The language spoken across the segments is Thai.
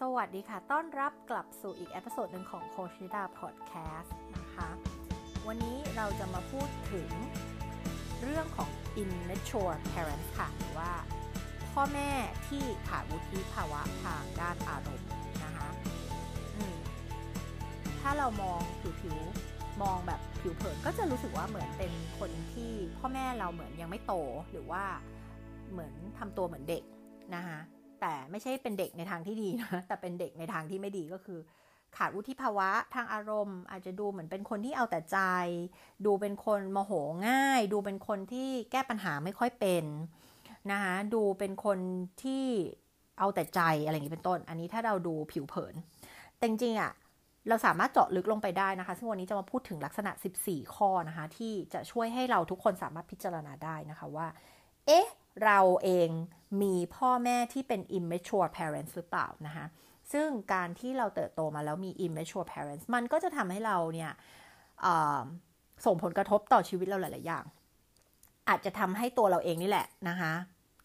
สวัสดีค่ะ ต้อนรับกลับสู่อีก episode หนึ่งของโค้ชนิดาพอดแคสต์นะคะ วันนี้เราจะมาพูดถึงเรื่องของ immature parents ค่ะหรือว่าพ่อแม่ที่ขาดวุฒิภาวะทางด้านอารมณ์นะคะถ้าเรามองผิวๆ มองแบบผิวเผินก็จะรู้สึกว่าเหมือนเป็นคนที่พ่อแม่เราเหมือนยังไม่โตหรือว่าเหมือนทำตัวเหมือนเด็กนะคะ แต่ไม่ใช่เป็นเด็กในทางที่ดีนะ แต่เป็นเด็กในทางที่ไม่ดีก็คือ ขาดวุฒิภาวะทางอารมณ์ อาจจะดูเหมือนเป็นคนที่เอาแต่ใจ ดูเป็นคนโมโหง่าย ดูเป็นคนที่แก้ปัญหาไม่ค่อยเป็นนะคะดูเป็นคนที่เอาแต่ใจอะไรอย่างนี้เป็นต้น อันนี้ถ้าเราดูผิวเผิน แต่จริงๆอะ่ะเราสามารถเจาะลึกลงไปได้นะคะ ซึ่งวันนี้จะมาพูดถึงลักษณะ 14 ข้อนะคะ ที่จะช่วยให้เราทุกคนสามารถพิจารณาได้นะคะว่า เอ๊ะ เราเองมีพ่อแม่ที่เป็น immature parents หรือเปล่านะคะซึ่งการที่เราเติบโตมาแล้วมี immature parents มันก็จะทำให้เราเนี่ยส่งผลกระทบต่อชีวิตเราหลาย ๆ อย่าง อาจจะทำให้ตัวเราเองนี่แหละนะคะ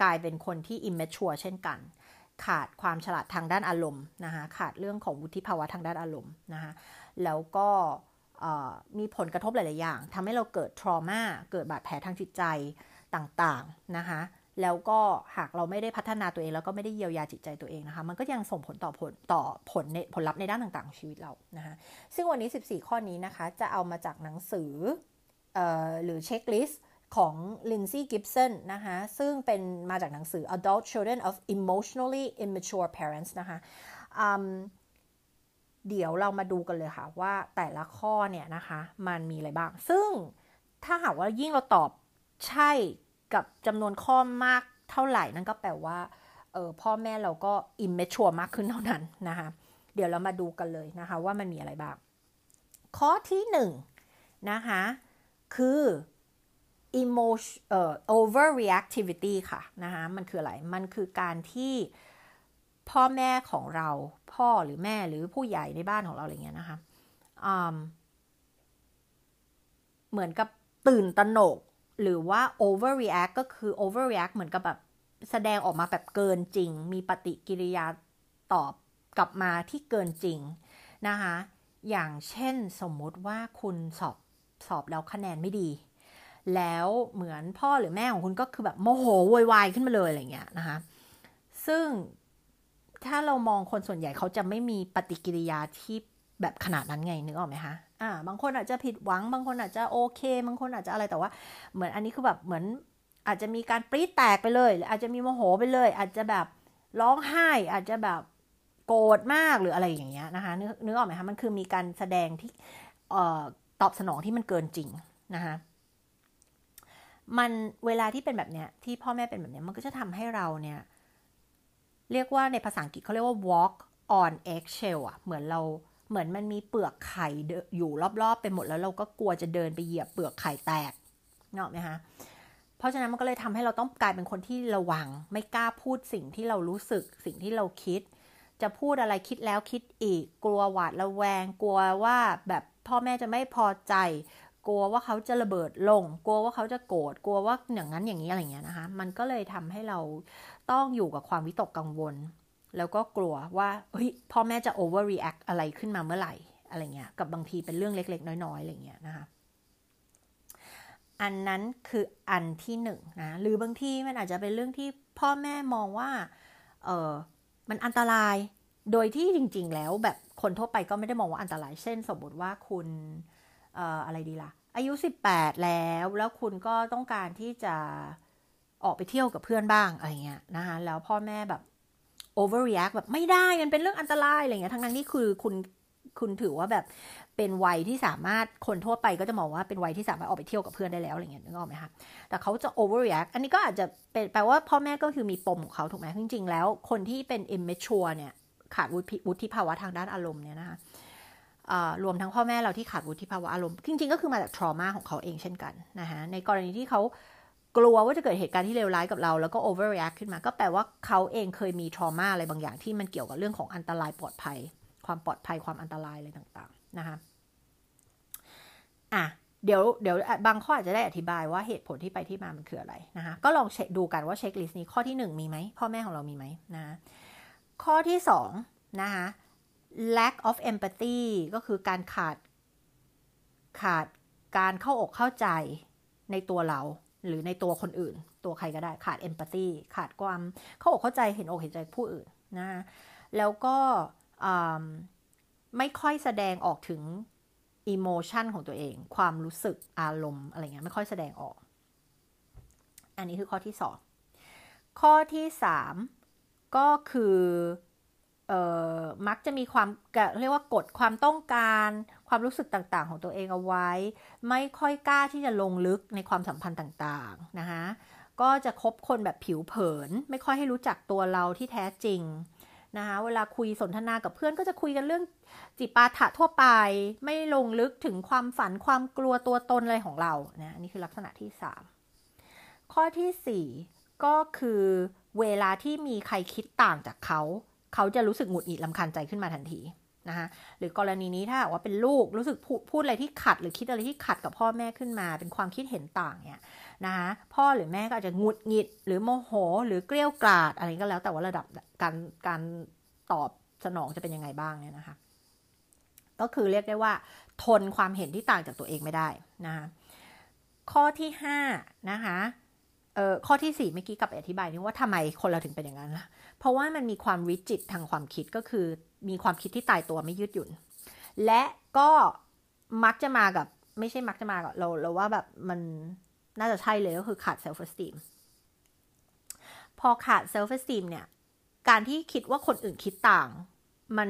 กลายเป็นคนที่ immature เช่นกัน ขาดความฉลาดทางด้านอารมณ์นะคะขาดเรื่องของวุฒิภาวะทางด้านอารมณ์นะคะแล้วก็มีผลกระทบหลาย ๆ อย่างทำให้เราเกิดทรมาเกิดบาดแผลทางจิตใจต่าง ๆ นะคะ แล้วก็หากเราไม่ได้พัฒนาตัวเองแล้วก็ไม่ได้เยียวยาจิตใจตัวเองนะคะ มันก็ยังส่งผลต่อผลต่อผลในผลลัพธ์ในด้านต่างๆของชีวิตเรานะคะซึ่งวันนี้ 14 ข้อนี้นะคะ จะเอามาจากหนังสืออหรือเช็คลิสต์ของ Lindsay Gibson นะคะ ซึ่งเป็นมาจากหนังสือ Adult Children of Emotionally Immature Parents นะคะเดี๋ยวเรามาดูกันเลยค่ะว่าแต่ละข้อเนี่ยนะคะ มันมีอะไรบ้าง ซึ่งถ้าหากว่ายิ่งเราตอบใช่ กับจำนวนข้อมากเท่าไหร่นั่นก็แปลว่าออพ่อแม่เราก็อิมเมชัวมากขึ้นเท่านั้นนะคะเดี๋ยวเรามาดูกันเลยนะคะว่ามันมีอะไรบ้าง ข้อที่หนึ่งนะคะคือ emotion เอ่อ overreactivity ค่ะนะคะมันคืออะไร มันคือการที่พ่อแม่ของเราพ่อหรือแม่หรือผู้ใหญ่ในบ้านของเราอะไรเงี้ยนะคะเหมือนกับตื่นตระหนก หรือว่า overreact ก็คือ overreact เหมือนกับแบบแสดงออกมาแบบเกินจริง มีปฏิกิริยาตอบกลับมาที่เกินจริงนะคะ อย่างเช่นสมมติว่าคุณสอบสอบแล้วคะแนนไม่ดี แล้วเหมือนพ่อหรือแม่ของคุณก็คือแบบโมโหโวยวายขึ้นมาเลยอะไรเงี้ยนะคะ ซึ่งถ้าเรามองคนส่วนใหญ่เขาจะไม่มีปฏิกิริยาที่แบบขนาดนั้นไงนึกออกไหมคะ อ่า บางคนอาจจะผิดหวัง บางคนอาจจะโอเค บางคนอาจจะอะไรแต่ว่า เหมือนอันนี้คือแบบเหมือนอาจจะมีการปรี๊ดแตกไปเลยหรืออาจจะมีโมโหไปเลย อาจจะแบบร้องไห้ อาจจะแบบโกรธมากหรืออะไรอย่างเงี้ยนะคะนึกนึกออกไหมคะมันคือมีการแสดงที่ตอบสนองที่มันเกินจริงนะคะมันเวลาที่เป็นแบบเนี้ยที่พ่อแม่เป็นแบบเนี้ยมันก็จะทำให้เราเนี่ยเรียกว่าในภาษาอังกฤษเขาเรียกว่า walk on eggshell อะเหมือนเรา เหมือนมันมีเปลือกไข่อยู่รอบๆไปหมดแล้วเราก็กลัวจะเดินไปเหยียบเปลือกไข่แตกเนาะไหมคะเพราะฉะนั้นมันก็เลยทำให้เราต้องกลายเป็นคนที่ระวัง ไม่กล้าพูดสิ่งที่เรารู้สึก สิ่งที่เราคิด จะพูดอะไรคิดแล้วคิดอีก กลัวหวาดระแวง กลัวว่าแบบพ่อแม่จะไม่พอใจ กลัวว่าเขาจะระเบิดลง กลัวว่าเขาจะโกรธกลัวว่าอย่างนั้นอย่างนี้อะไรเงี้ยนะคะ มันก็เลยทำให้เราต้องอยู่กับความวิตกกังวล แล้วก็กลัวว่าเฮ้ยพ่อแม่จะ overreact อะไรขึ้นมาเมื่อไหร่อะไรเงี้ยกับบางทีเป็นเรื่องเล็ก ๆ น้อยๆอะไรเงี้ยนะคะอันนั้นคืออันที่หนึ่งนะหรือบางทีมันอาจจะเป็นเรื่องที่พ่อแม่มองว่าเออมันอันตรายโดยที่จริง ๆ แล้วแบบคนทั่วไปก็ไม่ได้มองว่าอันตรายเช่นสมมติว่าคุณเอ่ออะไรดีละ่ะ อายุ 18 แล้วแล้วคุณก็ต้องการที่จะออกไปเที่ยวกับเพื่อนบ้างอะไรเงี้ยนะคะแล้วพ่อแม่แบบ overreact แบบไม่ได้มันเป็นเรื่องอันตรายอะไรเงี้ยทั้งนั้นที่คือคุณคุณถือว่าแบบเป็นวัยที่สามารถคนทั่วไปก็จะมองว่าเป็นวัยที่สามารถออกไปเที่ยวกับเพื่อนได้แล้วอะไรเงี้ยนึกออกไหมคะแต่เขาจะ overreact อันนี้ก็อาจจะเป็นแปลว่าพ่อแม่ก็คือมีปมของเขาถูกไหมจริงๆแล้ว คนที่เป็น immature เนี่ยขาดวุฒิภาวะทางด้านอารมณ์เนี่ยนะคะรวมทั้งพ่อแม่เราที่ขาดวุฒิภาวะอารมณ์จริงๆก็คือมาจาก trauma ของเขาเองเช่นกันนะคะในกรณีที่เขา กลัวว่าจะเกิดเหตุการณ์ที่เลวร้ายกับเราแล้วก็ overreact ขึ้นมา ก็แปลว่าเขาเองเคยมี trauma อะไรบางอย่างที่มันเกี่ยวกับเรื่องของอันตรายปลอดภัย ความปลอดภัยความอันตรายอะไรต่างๆนะคะอะเดี๋ยวเดี๋ยวบางข้ออาจจะได้อธิบายว่าเหตุผลที่ไปที่มามันคืออะไรนะคะก็ลองเช็คดูกันว่าเช็คลิสต์นี้ข้อที่หนึ่งมีไหมพ่อแม่ของเรามีไหมนะข้อที่สองนะคะ lack of empathy ก็คือการขาดขาดการเข้าอกเข้าใจในตัวเรา หรือในตัวคนอื่น ตัวใครก็ได้ขาด empathy ขาดความเข้าอกเข้าใจเห็นอกเห็นใจผู้อื่นนะแล้วก็ไม่ค่อยแสดงออกถึง emotion ของตัวเอง ความรู้สึกอารมณ์อะไรเงี้ยไม่ค่อยแสดงออก อันนี้คือข้อที่สองข้อที่สามก็คือออมักจะมีความเรียกว่ากดความต้องการ ความรู้สึกต่างๆ ของตัวเองเอาไว้ ไม่ค่อยกล้าที่จะลงลึกในความสัมพันธ์ต่างๆนะคะก็จะคบคนแบบผิวเผิน ไม่ค่อยให้รู้จักตัวเราที่แท้จริงนะคะเวลาคุยสนทนากับเพื่อนก็จะคุยกันเรื่องจิปาถะทั่วไป ไม่ลงลึกถึงความฝันความกลัวตัวตนอะไรของเรานะนี่คือลักษณะที่ 3 ข้อที่ 4 ก็คือเวลาที่มีใครคิดต่างจากเขา เขาจะรู้สึกหงุดหงิดลำคาญใจขึ้นมาทันที นะคะหรือกรณีนี้ถ้าว่าเป็นลูกรู้สึกพูดพูดอะไรที่ขัด หรือคิดอะไรที่ขัดกับพ่อแม่ขึ้นมา เป็นความคิดเห็นต่างเนี่ยนะคะพ่อหรือแม่ก็อาจจะหงุดหงิด หรือโมโห หรือเกลี้ยวกราดอะไรก็แล้วแต่ว่าระดับการการตอบสนองจะเป็นยังไงบ้างเนี่ยนะคะ ก็คือเรียกได้ว่า ทนความเห็นที่ต่างจากตัวเองไม่ได้นะคะข้อที่5นะคะเอ่อข้อที่ 4 เมื่อกี้กับอธิบายนี่ว่าทำไมคนเราถึงเป็นอย่างนั้นล่ะเพราะว่ามันมีความริจิตทางความคิดก็คือ มีความคิดที่ตายตัวไม่ยืดหยุ่น และก็มักจะมากับ ไม่ใช่มักจะมากับเราเราว่าแบบมันน่าจะใช่เลยก็คือขาด self-esteem พอขาด self-esteem เนี่ย การที่คิดว่าคนอื่นคิดต่าง มัน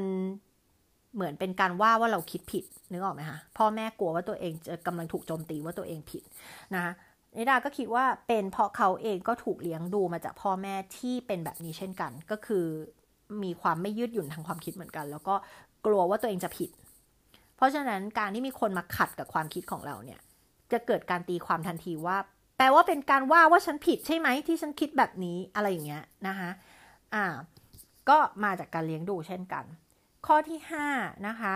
เหมือนเป็นการว่าว่าเราคิดผิดนึกออกไหมคะพ่อแม่กลัวว่าตัวเองจะกำลังถูกโจมตีว่าตัวเองผิดนะคะนิดาก็คิดว่าเป็นเพราะเขาเองก็ถูกเลี้ยงดูมาจากพ่อแม่ที่เป็นแบบนี้เช่นกัน ก็คือ มีความไม่ยืดหยุ่นทางความคิดเหมือนกัน แล้วก็กลัวว่าตัวเองจะผิด เพราะฉะนั้นการที่มีคนมาขัดกับความคิดของเราเนี่ย จะเกิดการตีความทันทีว่า แปลว่าเป็นการว่าว่าฉันผิดใช่ไหมที่ฉันคิดแบบนี้อะไรอย่างเงี้ยนะคะอ่าก็มาจากการเลี้ยงดูเช่นกัน ข้อที่5นะคะ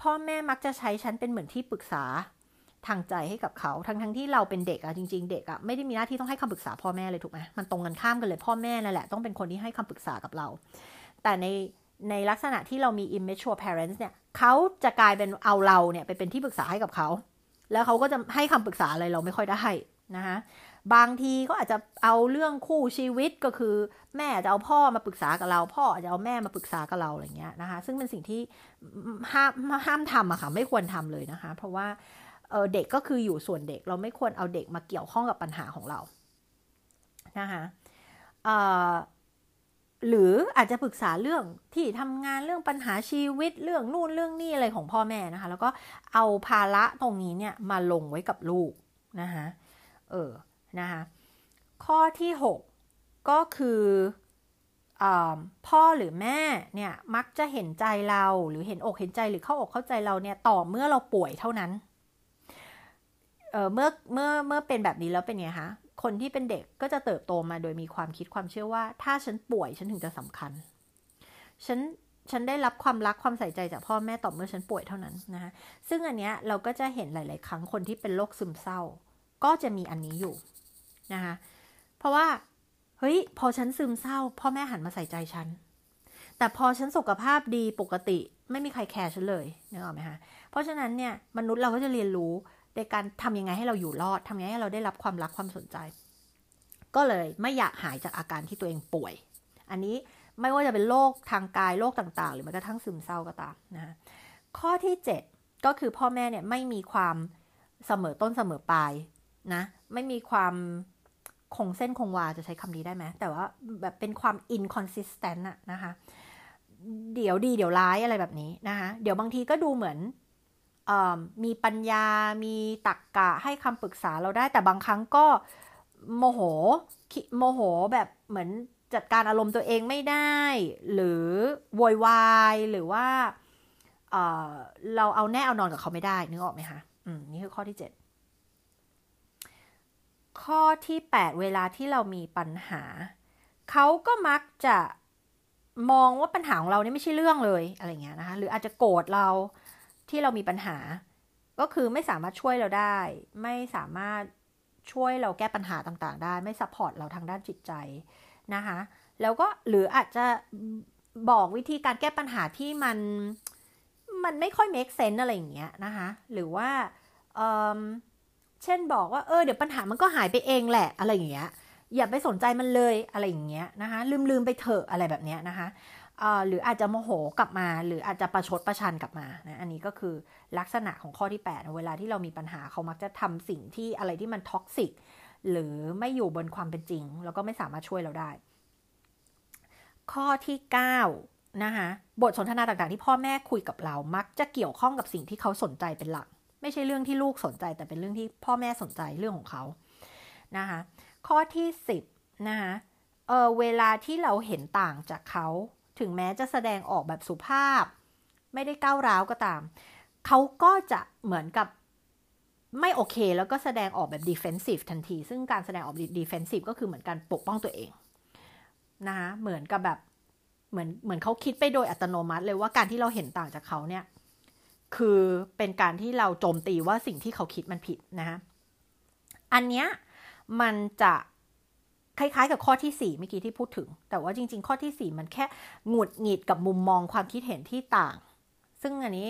พ่อแม่มักจะใช้ฉันเป็นเหมือนที่ปรึกษา ทางใจให้กับเขา ทั้งทั้งที่เราเป็นเด็กอะจริง ๆ เด็กอะไม่ได้มีหน้าที่ต้องให้คำปรึกษาพ่อแม่เลยถูกไหมมันตรงกันข้ามกันเลยพ่อแม่นั่นแหละต้องเป็นคนที่ให้คำปรึกษากับเรา แต่ในในลักษณะที่เรามี immature parents เนี่ยเขาจะกลายเป็นเอาเราเนี่ยไปเป็นที่ปรึกษาให้กับเขา แล้วเขาก็จะให้คำปรึกษาอะไรเราไม่ค่อยได้นะคะบางทีก็อาจจะเอาเรื่องคู่ชีวิตก็คือ แม่จะเอาพ่อมาปรึกษากับเรา พ่อจะเอาแม่มาปรึกษากับเราอะไรเงี้ยนะคะ ซึ่งเป็นสิ่งที่ห้ามห้ามทำอะค่ะไม่ควรทำเลยนะคะ เพราะว่า เเด็กก็คืออยู่ส่วนเด็กเราไม่ควรเอาเด็กมาเกี่ยวข้องกับปัญหาของเรานะคะหรืออาจจะปรึกษาเรื่องที่ทำงานเรื่องปัญหาชีวิตเรื่องนู่นเรื่องนี่อะไรของพ่อแม่นะคะ แล้วก็เอาภาระตรงนี้เนี่ยมาลงไว้กับลูกนะคะเออนะคะข้อที่ 6 ก็คืออพ่อหรือแม่เนี่ยมักจะเห็นใจเราหรือเห็นอกเห็นใจหรือเข้าอกเข้าใจเราเนี่ยต่อเมื่อเราป่วยเท่านั้น เเมื่อเมื่อเมื่อเป็นแบบนี้แล้วเป็นไงคะคนที่เป็นเด็กก็จะเติบโตมาโดยมีความคิดความเชื่อว่า ถ้าฉันป่วยฉันถึงจะสำคัญ ฉันฉันได้รับความรักความใส่ใจจากพ่อแม่ต่อเมื่อฉันป่วยเท่านั้นนะคะซึ่งอันเนี้ยเราก็จะเห็นหลาย ๆ ครั้งคนที่เป็นโรคซึมเศร้า ก็จะมีอันนี้อยู่นะคะเพราะว่าเฮ้ยพอฉันซึมเศร้า พ่อแม่หันมาใส่ใจฉัน แต่พอฉันสุขภาพดีปกติ ไม่มีใครแคร์ฉันเลยนึกออกไหมคะเพราะฉะนั้นเนี่ยมนุษย์เราก็จะเรียนรู้ ในการทำยังไงให้เราอยู่รอดทำยังไงให้เราได้รับความรักความสนใจ ก็เลยไม่อยากหายจากอาการที่ตัวเองป่วย อันนี้ไม่ว่าจะเป็นโรคทางกายโรคต่างๆ หรือแม้กระทั่งซึมเศร้าก็ตามนะข้อที่ 7 ก็คือพ่อแม่เนี่ยไม่มีความเสมอต้นเสมอปลายนะไม่มีความคงเส้นคงวาจะใช้คำนี้ได้ไหมแต่ว่าแบบเป็นความ inconsistent อะนะคะ เดี๋ยวดีเดี๋ยวร้ายอะไรแบบนี้นะคะ เดี๋ยวบางทีก็ดูเหมือน มีปัญญา มีตักกะให้คำปรึกษาเราได้ แต่บางครั้งก็โมโหโมโหแบบเหมือนจัดการอารมณ์ตัวเองไม่ได้ หรือโวยวายหรือว่าเเราเอาแน่เอานอนกับเขาไม่ได้นึกออกไหมคะอืมนี่คือข้อที่เจ็ดข้อที่ 8 เวลาที่เรามีปัญหา เขาก็มักจะมองว่าปัญหาของเรานี่ไม่ใช่เรื่องเลยอะไรเงี้ยนะคะหรืออาจจะโกรธเรา ที่เรามีปัญหา ก็คือไม่สามารถช่วยเราได้ ไม่สามารถช่วยเราแก้ปัญหาต่างๆ ได้ ไม่ support เราทางด้านจิตใจนะคะแล้วก็หรืออาจจะบอกวิธีการแก้ปัญหาที่มันมันไม่ค่อย make sense อะไรอย่างเงี้ยนะคะหรือว่าเช่นบอกว่าเออเดี๋ยวปัญหามันก็หายไปเองแหละอะไรอย่างเงี้ยอย่าไปสนใจมันเลยอะไรอย่างเงี้ยนะคะลืมลืมไปเถอะอะไรแบบเนี้ยนะคะ หรืออาจจะโมโหกลับมา หรืออาจจะประชดประชันกลับมานะอันนี้ก็คือลักษณะของข้อที่ 8 เวลาที่เรามีปัญหาเขามักจะทำสิ่งที่อะไรที่มันท็อกซิกหรือไม่อยู่บนความเป็นจริง แล้วก็ไม่สามารถช่วยเราได้ ข้อที่9นะคะบทสนทนาต่างๆ ที่พ่อแม่คุยกับเรามักจะเกี่ยวข้องกับสิ่งที่เขาสนใจเป็นหลัก ไม่ใช่เรื่องที่ลูกสนใจ แต่เป็นเรื่องที่พ่อแม่สนใจเรื่องของเขานะคะข้อที่ 10นะคะเออเวลาที่เราเห็นต่างจากเขา ถึงแม้จะแสดงออกแบบสุภาพ ไม่ได้ก้าวร้าวก็ตาม เขาก็จะเหมือนกับไม่โอเค แล้วก็แสดงออกแบบ defensive ทันที ซึ่งการแสดงออก defensive ก็คือเหมือนการปกป้องตัวเองนะคะเหมือนกับแบบเหมือนเหมือนเขาคิดไปโดยอัตโนมัติเลยว่าการที่เราเห็นต่างจากเขาเนี่ย คือเป็นการที่เราโจมตีว่าสิ่งที่เขาคิดมันผิดนะคะอันเนี้ยมันจะ คล้ายๆ กับข้อที่ 4 เมื่อกี้ที่พูดถึง แต่ว่าจริง ๆ ข้อที่ 4 มันแค่หงุดหงิดกับมุมมองความคิดเห็นที่ต่าง ซึ่งอันนี้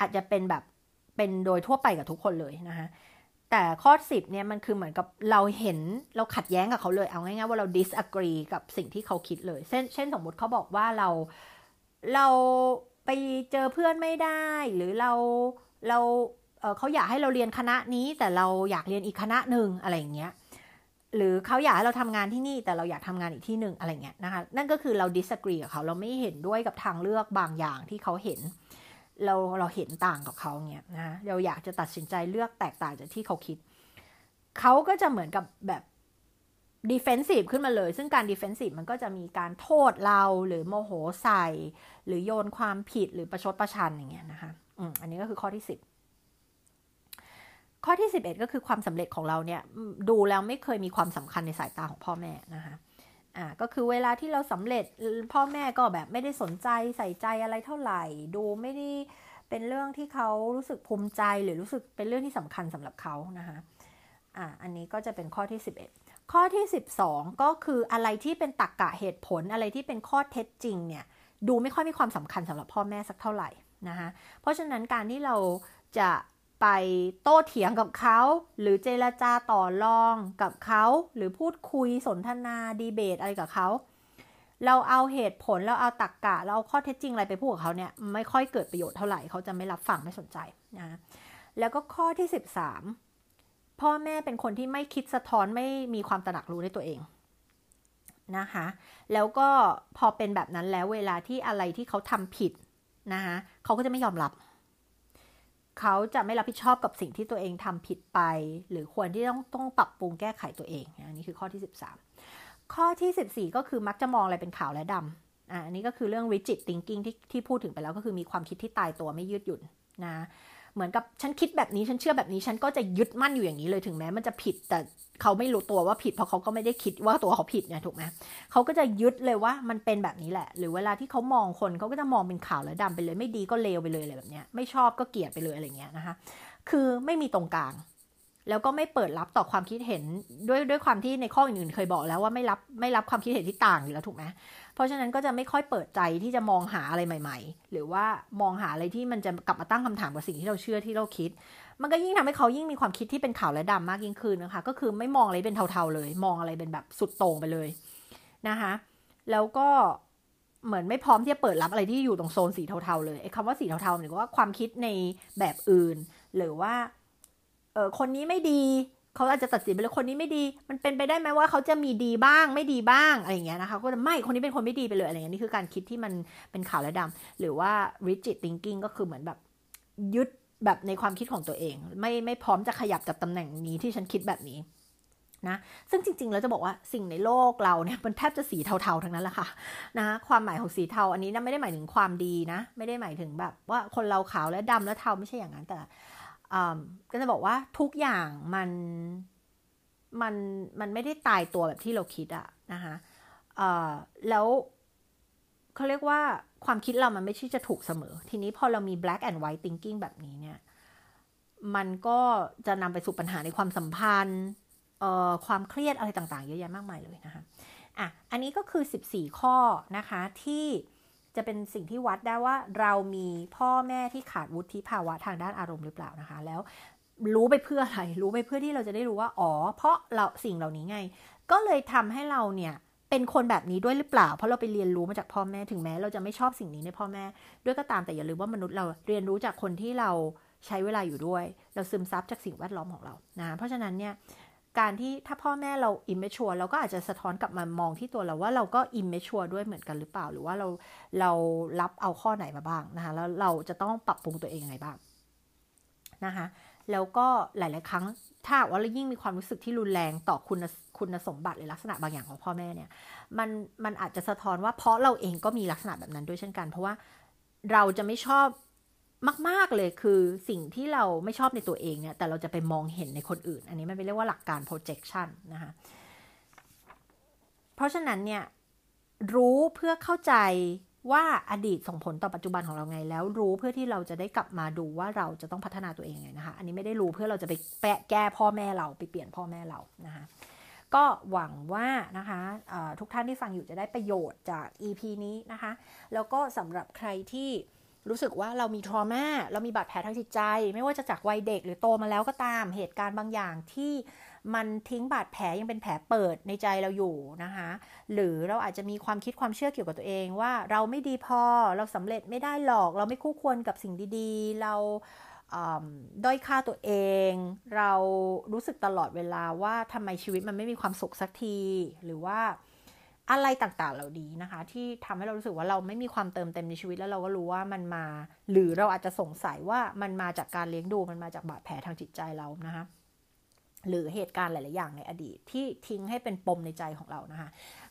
อาจจะเป็นแบบเป็นโดยทั่วไปกับทุกคนเลยนะคะแต่ข้อ 10เนี่ยมันคือเหมือนกับเราเห็นเราขัดแย้งกับเขาเลย เอาง่ายๆว่าเรา disagree กับสิ่งที่เขาคิดเลย เช่นเช่นสมมติเขาบอกว่าเราเราไปเจอเพื่อนไม่ได้ หรือเราเราเเขาอยากให้เราเรียนคณะนี้ แต่เราอยากเรียนอีกคณะหนึ่งอะไรอย่างเงี้ย หรือเขาอยากให้เราทำงานที่นี่แต่เราอยากทำงานอีกที่หนึ่งอะไรเงี้ยนะคะ นั่นก็คือเรา disagree กับเขาเราไม่เห็นด้วยกับทางเลือกบางอย่างที่เขาเห็น เราเราเห็นต่างกับเขาเงี้ยนะเราอยากจะตัดสินใจเลือกแตกต่างจากที่เขาคิด เขาก็จะเหมือนกับแบบ defensive ขึ้นมาเลย ซึ่งการ defensive มันก็จะมีการโทษเราหรือโมโหใส่ หรือโยนความผิดหรือประชดประชันอย่างเงี้ยนะคะอืมอันนี้ก็คือข้อที่สิบ ข้อที่ 11 ก็คือความสำเร็จของเราเนี่ยดูแล้วไม่เคยมีความสำคัญในสายตาของพ่อแม่นะคะอ่าก็คือเวลาที่เราสำเร็จพ่อแม่ก็แบบไม่ได้สนใจใส่ใจอะไรเท่าไหร่ ดูไม่ได้เป็นเรื่องที่เขารู้สึกภูมิใจหรือรู้สึกเป็นเรื่องที่สำคัญสำหรับเขานะคะอ่าอันนี้ก็จะเป็นข้อที่ 11 ข้อที่ 12 ก็คืออะไรที่เป็นตรรกกะเหตุผลอะไรที่เป็นข้อเท็จจริงเนี่ยดูไม่ค่อยมีความสำคัญสำหรับพ่อแม่สักเท่าไหร่นะคะเพราะฉะนั้นการที่เราจะ ไปโต้เถียงกับเขา หรือเจรจาต่อรองกับเขา หรือพูดคุยสนทนาดีเบตอะไรกับเขา เราเอาเหตุผลเราเอาตรกกะ เราเอาข้อเท็จจริงอะไรไปพูดกับเขาเนี่ยไม่ค่อยเกิดประโยชน์เท่าไหร่เขาจะไม่รับฟังไม่สนใจนะแล้วก็ข้อที่ 13 พ่อแม่เป็นคนที่ไม่คิดสะท้อนไม่มีความตระหนักรู้ในตัวเองนะคะแล้วก็พอเป็นแบบนั้นแล้วเวลาที่อะไรที่เขาทำผิดนะคะเขาก็จะไม่ยอมรับ เขาจะไม่รับผิดชอบกับสิ่งที่ตัวเองทำผิดไป หรือควรที่ต้องต้องปรับปรุงแก้ไขตัวเองอันนี้คือข้อที่ 13 ข้อที่ 14 ก็คือมักจะมองอะไรเป็นขาวและดำอันนี้ก็คือเรื่อง rigid thinking ที่ที่พูดถึงไปแล้วก็คือมีความคิดที่ตายตัวไม่ยืดหยุ่นนะ เหมือนกับฉันคิดแบบนี้ฉันเชื่อแบบนี้ฉันก็จะยึดมั่นอยู่อย่างนี้เลยถึงแม้มันจะผิด แต่เขาไม่รู้ตัวว่าผิดเพราะเขาก็ไม่ได้คิดว่าตัวเขาผิดเนี่ยถูกไหมเขาก็จะยึดเลยว่ามันเป็นแบบนี้แหละ หรือเวลาที่เขามองคนเขาก็จะมองเป็นขาวและดำไปเลย ไม่ดีก็เลวไปเลยอะไรแบบเนี้ยไม่ชอบก็เกลียดไปเลยอะไรเงี้ยนะคะ คือไม่มีตรงกลาง แล้วก็ไม่เปิดรับต่อความคิดเห็นด้วยด้วยความที่ในข้ออื่นๆเคยบอกแล้วว่าไม่รับไม่รับความคิดเห็นที่ต่างอยู่แล้วถูกไหมเพราะฉะนั้นก็จะไม่ค่อยเปิดใจที่จะมองหาอะไรใหม่ ๆ หรือว่ามองหาอะไรที่มันจะกลับมาตั้งคำถามกับสิ่งที่เราเชื่อที่เราคิด มันก็ยิ่งทำให้เขายิ่งมีความคิดที่เป็นขาวและดำมากยิ่งขึ้นนะคะ ก็คือไม่มองอะไรเป็นเทาๆเลย มองอะไรเป็นแบบสุดโต่งไปเลยนะคะแล้วก็เหมือนไม่พร้อมที่จะเปิดรับอะไรที่อยู่ตรงโซนสีเทาๆเลยไอ้คำว่าสีเทาๆเนี่ยว่าความคิดในแบบอื่น หรือว่า ออคนนี้ไม่ดีเขาอาจจะตัดสินไปเลยคนนี้ไม่ดี มันเป็นไปได้ไหมว่าเขาจะมีดีบ้างไม่ดีบ้างอะไรอย่างเงี้ยนะคะก็จะไม่คนนี้เป็นคนไม่ดีไปเลยอะไรเงี้ยนี่คือการคิดที่มันเป็นขาวและดำหรือว่า rigid thinking ก็คือเหมือนแบบยึดแบบในความคิดของตัวเอง ไม่ไม่พร้อมจะขยับจากตำแหน่งนี้ที่ฉันคิดแบบนี้นะซึ่งจริงๆ แล้วจะบอกว่าสิ่งในโลกเราเนี่ยมันแทบจะสีเทาๆทั้งนั้นแหละค่ะนะความหมายของสีเทาอันนี้นะไม่ได้หมายถึงความดีนะ ไม่ได้หมายถึงแบบว่าคนเราขาวและดำและเทาไม่ใช่อย่างนั้นแต่ ก็จะบอกว่าทุกอย่างมันมันมันไม่ได้ตายตัวแบบที่เราคิดอะนะคะแล้วเขาเรียกว่าความคิดเรามันไม่ใช่จะถูกเสมอ ทีนี้พอเรามี black and white thinking แบบนี้เนี่ย มันก็จะนำไปสู่ปัญหาในความสัมพันธ์ความเครียดอะไรต่างๆ เยอะแยะมากมายเลยนะคะอะอันนี้ก็คือ 14 ข้อนะคะที่ จะเป็นสิ่งที่วัดได้ว่าเรามีพ่อแม่ที่ขาดวุฒิภาวะทางด้านอารมณ์หรือเปล่านะคะ แล้วรู้ไปเพื่ออะไร รู้ไปเพื่อที่เราจะได้รู้ว่า อ๋อ เพราะเราสิ่งเหล่านี้ไง ก็เลยทำให้เราเนี่ยเป็นคนแบบนี้ด้วยหรือเปล่า เพราะเราไปเรียนรู้มาจากพ่อแม่ ถึงแม้เราจะไม่ชอบสิ่งนี้ในพ่อแม่ ด้วยก็ตามแต่อย่าลืมว่ามนุษย์เราเรียนรู้จากคนที่เราใช้เวลาอยู่ด้วย เราซึมซับจากสิ่งแวดล้อมของเรา นะ เพราะฉะนั้นเนี่ย การที่ถ้าพ่อแม่เราอิมเมชัวเราก็อาจจะสะท้อนกลับมามองที่ตัวเราว่าเราก็อิมเมชัวด้วยเหมือนกันหรือเปล่า หรือว่าเราเรารับเอาข้อไหนมาบ้างนะคะแล้วเราจะต้องปรับปรุงตัวเองยังไงบ้างนะคะแล้วก็หลาย ๆ ครั้งถ้าว่าเรายิ่งมีความรู้สึกที่รุนแรงต่อคุณคุณสมบัติหรือลักษณะบางอย่างของพ่อแม่เนี่ยมันมันอาจจะสะท้อนว่าเพราะเราเองก็มีลักษณะแบบนั้นด้วยเช่นกัน เพราะว่าเราจะไม่ชอบ มาก ๆ เลยคือสิ่งที่เราไม่ชอบในตัวเองเนี่ย แต่เราจะไปมองเห็นในคนอื่น อันนี้มันเป็นเรียกว่าหลักการ projection นะคะ เพราะฉะนั้นเนี่ย รู้เพื่อเข้าใจว่าอดีตส่งผลต่อปัจจุบันของเราไง แล้วรู้เพื่อที่เราจะได้กลับมาดูว่าเราจะต้องพัฒนาตัวเองไงนะคะ อันนี้ไม่ได้รู้เพื่อเราจะไปแปะแก้พ่อแม่เราไปเปลี่ยนพ่อแม่เรานะคะก็หวังว่านะคะทุกท่านที่ฟังอยู่จะได้ประโยชน์จาก EP นี้นะคะ แล้วก็สำหรับใครที่ รู้สึกว่าเรามีทรมาเรามีบาดแผลทางจิตใจ ไม่ว่าจะจากวัยเด็กหรือโตมาแล้วก็ตามเหตุการณ์บางอย่างที่มันทิ้งบาดแผลยังเป็นแผลเปิดในใจเราอยู่นะคะ หรือเราอาจจะมีความคิดความเชื่อเกี่ยวกับตัวเองว่าเราไม่ดีพอเราสำเร็จไม่ได้หรอก เราไม่คู่ควรกับสิ่งดีๆ เราด้อยค่าตัวเอง เรารู้สึกตลอดเวลาว่าทำไมชีวิตมันไม่มีความสุขสักที หรือว่า อะไรต่างๆเหล่านี้นะคะ ที่ทำให้เรารู้สึกว่าเราไม่มีความเติมเต็มในชีวิตแล้วเราก็รู้ว่ามันมา หรือเราอาจจะสงสัยว่ามันมาจากการเลี้ยงดูมันมาจากบาดแผลทางจิตใจเรานะคะหรือเหตุการณ์หลาย ๆ อย่างในอดีตที่ทิ้งให้เป็นปมในใจของเรานะคะ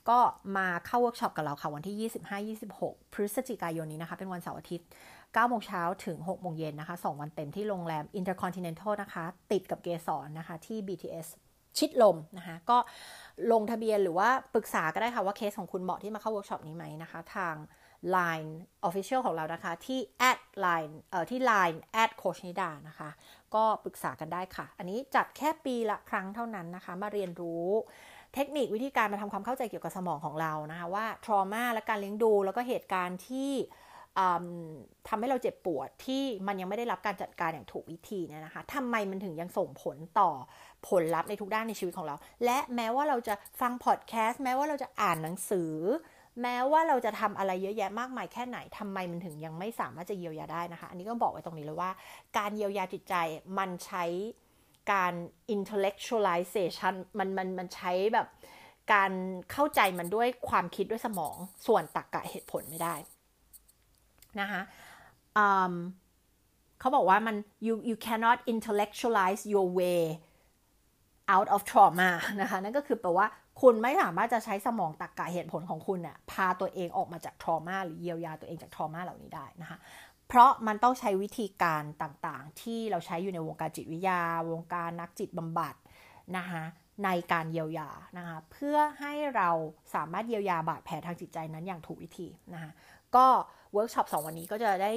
ก็มาเข้าเวิร์กช็อปกับเราค่ะ วันที่ 25-26 พฤศจิกายนนี้นะคะ เป็นวันเสาร์อาทิตย์9โมงเช้าถึง 6 โมงเย็นนะคะ 2 วันเต็มที่โรงแรม Intercontinental นะคะ ติดกับเกสรนะคะ ที่ BTS ชิดลมนะคะ ก็ลงทะเบียนหรือว่าปรึกษาก็ได้ค่ะว่าเคสของคุณเหมาะที่มาเข้าเวิร์กช็อปนี้ไหมนะคะ ทาง Line Official ของเรานะคะที่ at line เอ่อที่ Line at coach นิดานะคะ ก็ปรึกษากันได้ค่ะ อันนี้จัดแค่ปีละครั้งเท่านั้นนะคะ มาเรียนรู้เทคนิควิธีการมาทำความเข้าใจเกี่ยวกับสมองของเรานะคะ ว่า trauma และการเลี้ยงดูแล้วก็เหตุการณ์ที่ ทำให้เราเจ็บปวดที่มันยังไม่ได้รับการจัดการอย่างถูกวิธีเนี่ยนะคะทำไมมันถึงยังส่งผลต่อผลลัพธ์ในทุกด้านในชีวิตของเรา และแม้ว่าเราจะฟังพอดแคสต์แม้ว่าเราจะอ่านหนังสือ แม้ว่าเราจะทำอะไรเยอะแยะมากมายแค่ไหนทำไมมันถึงยังไม่สามารถจะเยียวยาได้นะคะ อันนี้ก็บอกไว้ตรงนี้เลยว่า การเยียวยาจิตใจมันใช้การ intellectualization มันมันมันใช้แบบการเข้าใจมันด้วยความคิดด้วยสมอง ส่วนตรรกกะเหตุผลไม่ได้ นะคะเขาบอกว่ามัน you you cannot intellectualize your way out of trauma นะคะ นั่นก็คือแปลว่าคุณไม่สามารถจะใช้สมองตรกกะเหตุผลของคุณเนี่ยพาตัวเองออกมาจากทรมาหรือเยียวยาตัวเองจากทรมาเหล่านี้ได้นะคะ เพราะมันต้องใช้วิธีการต่างๆ ที่เราใช้อยู่ในวงการจิตวิทยา วงการนักจิตบำบัดนะคะในการเยียวยานะคะเพื่อให้เราสามารถเยียวยาบาดแผลทางจิตใจนั้นอย่างถูกวิธีนะคะ ก็เวิร์กช็อปสองวันนี้ก็จะได้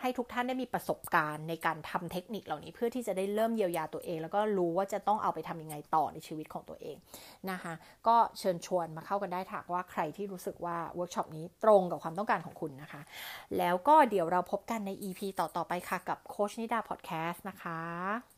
ให้ทุกท่านได้มีประสบการณ์ในการทำเทคนิคเหล่านี้เพื่อที่จะได้เริ่มเยียวยาตัวเอง แล้วก็รู้ว่าจะต้องเอาไปทำยังไงต่อในชีวิตของตัวเองนะคะก็เชิญชวนมาเข้ากันได้ถ้าเกิดว่าใครที่รู้สึกว่าเวิร์กช็อปนี้ตรงกับความต้องการของคุณนะคะ แล้วก็เดี๋ยวเราพบกันใน EP ต่อๆไปค่ะกับโค้ชนิดาพอดแคสต์นะคะ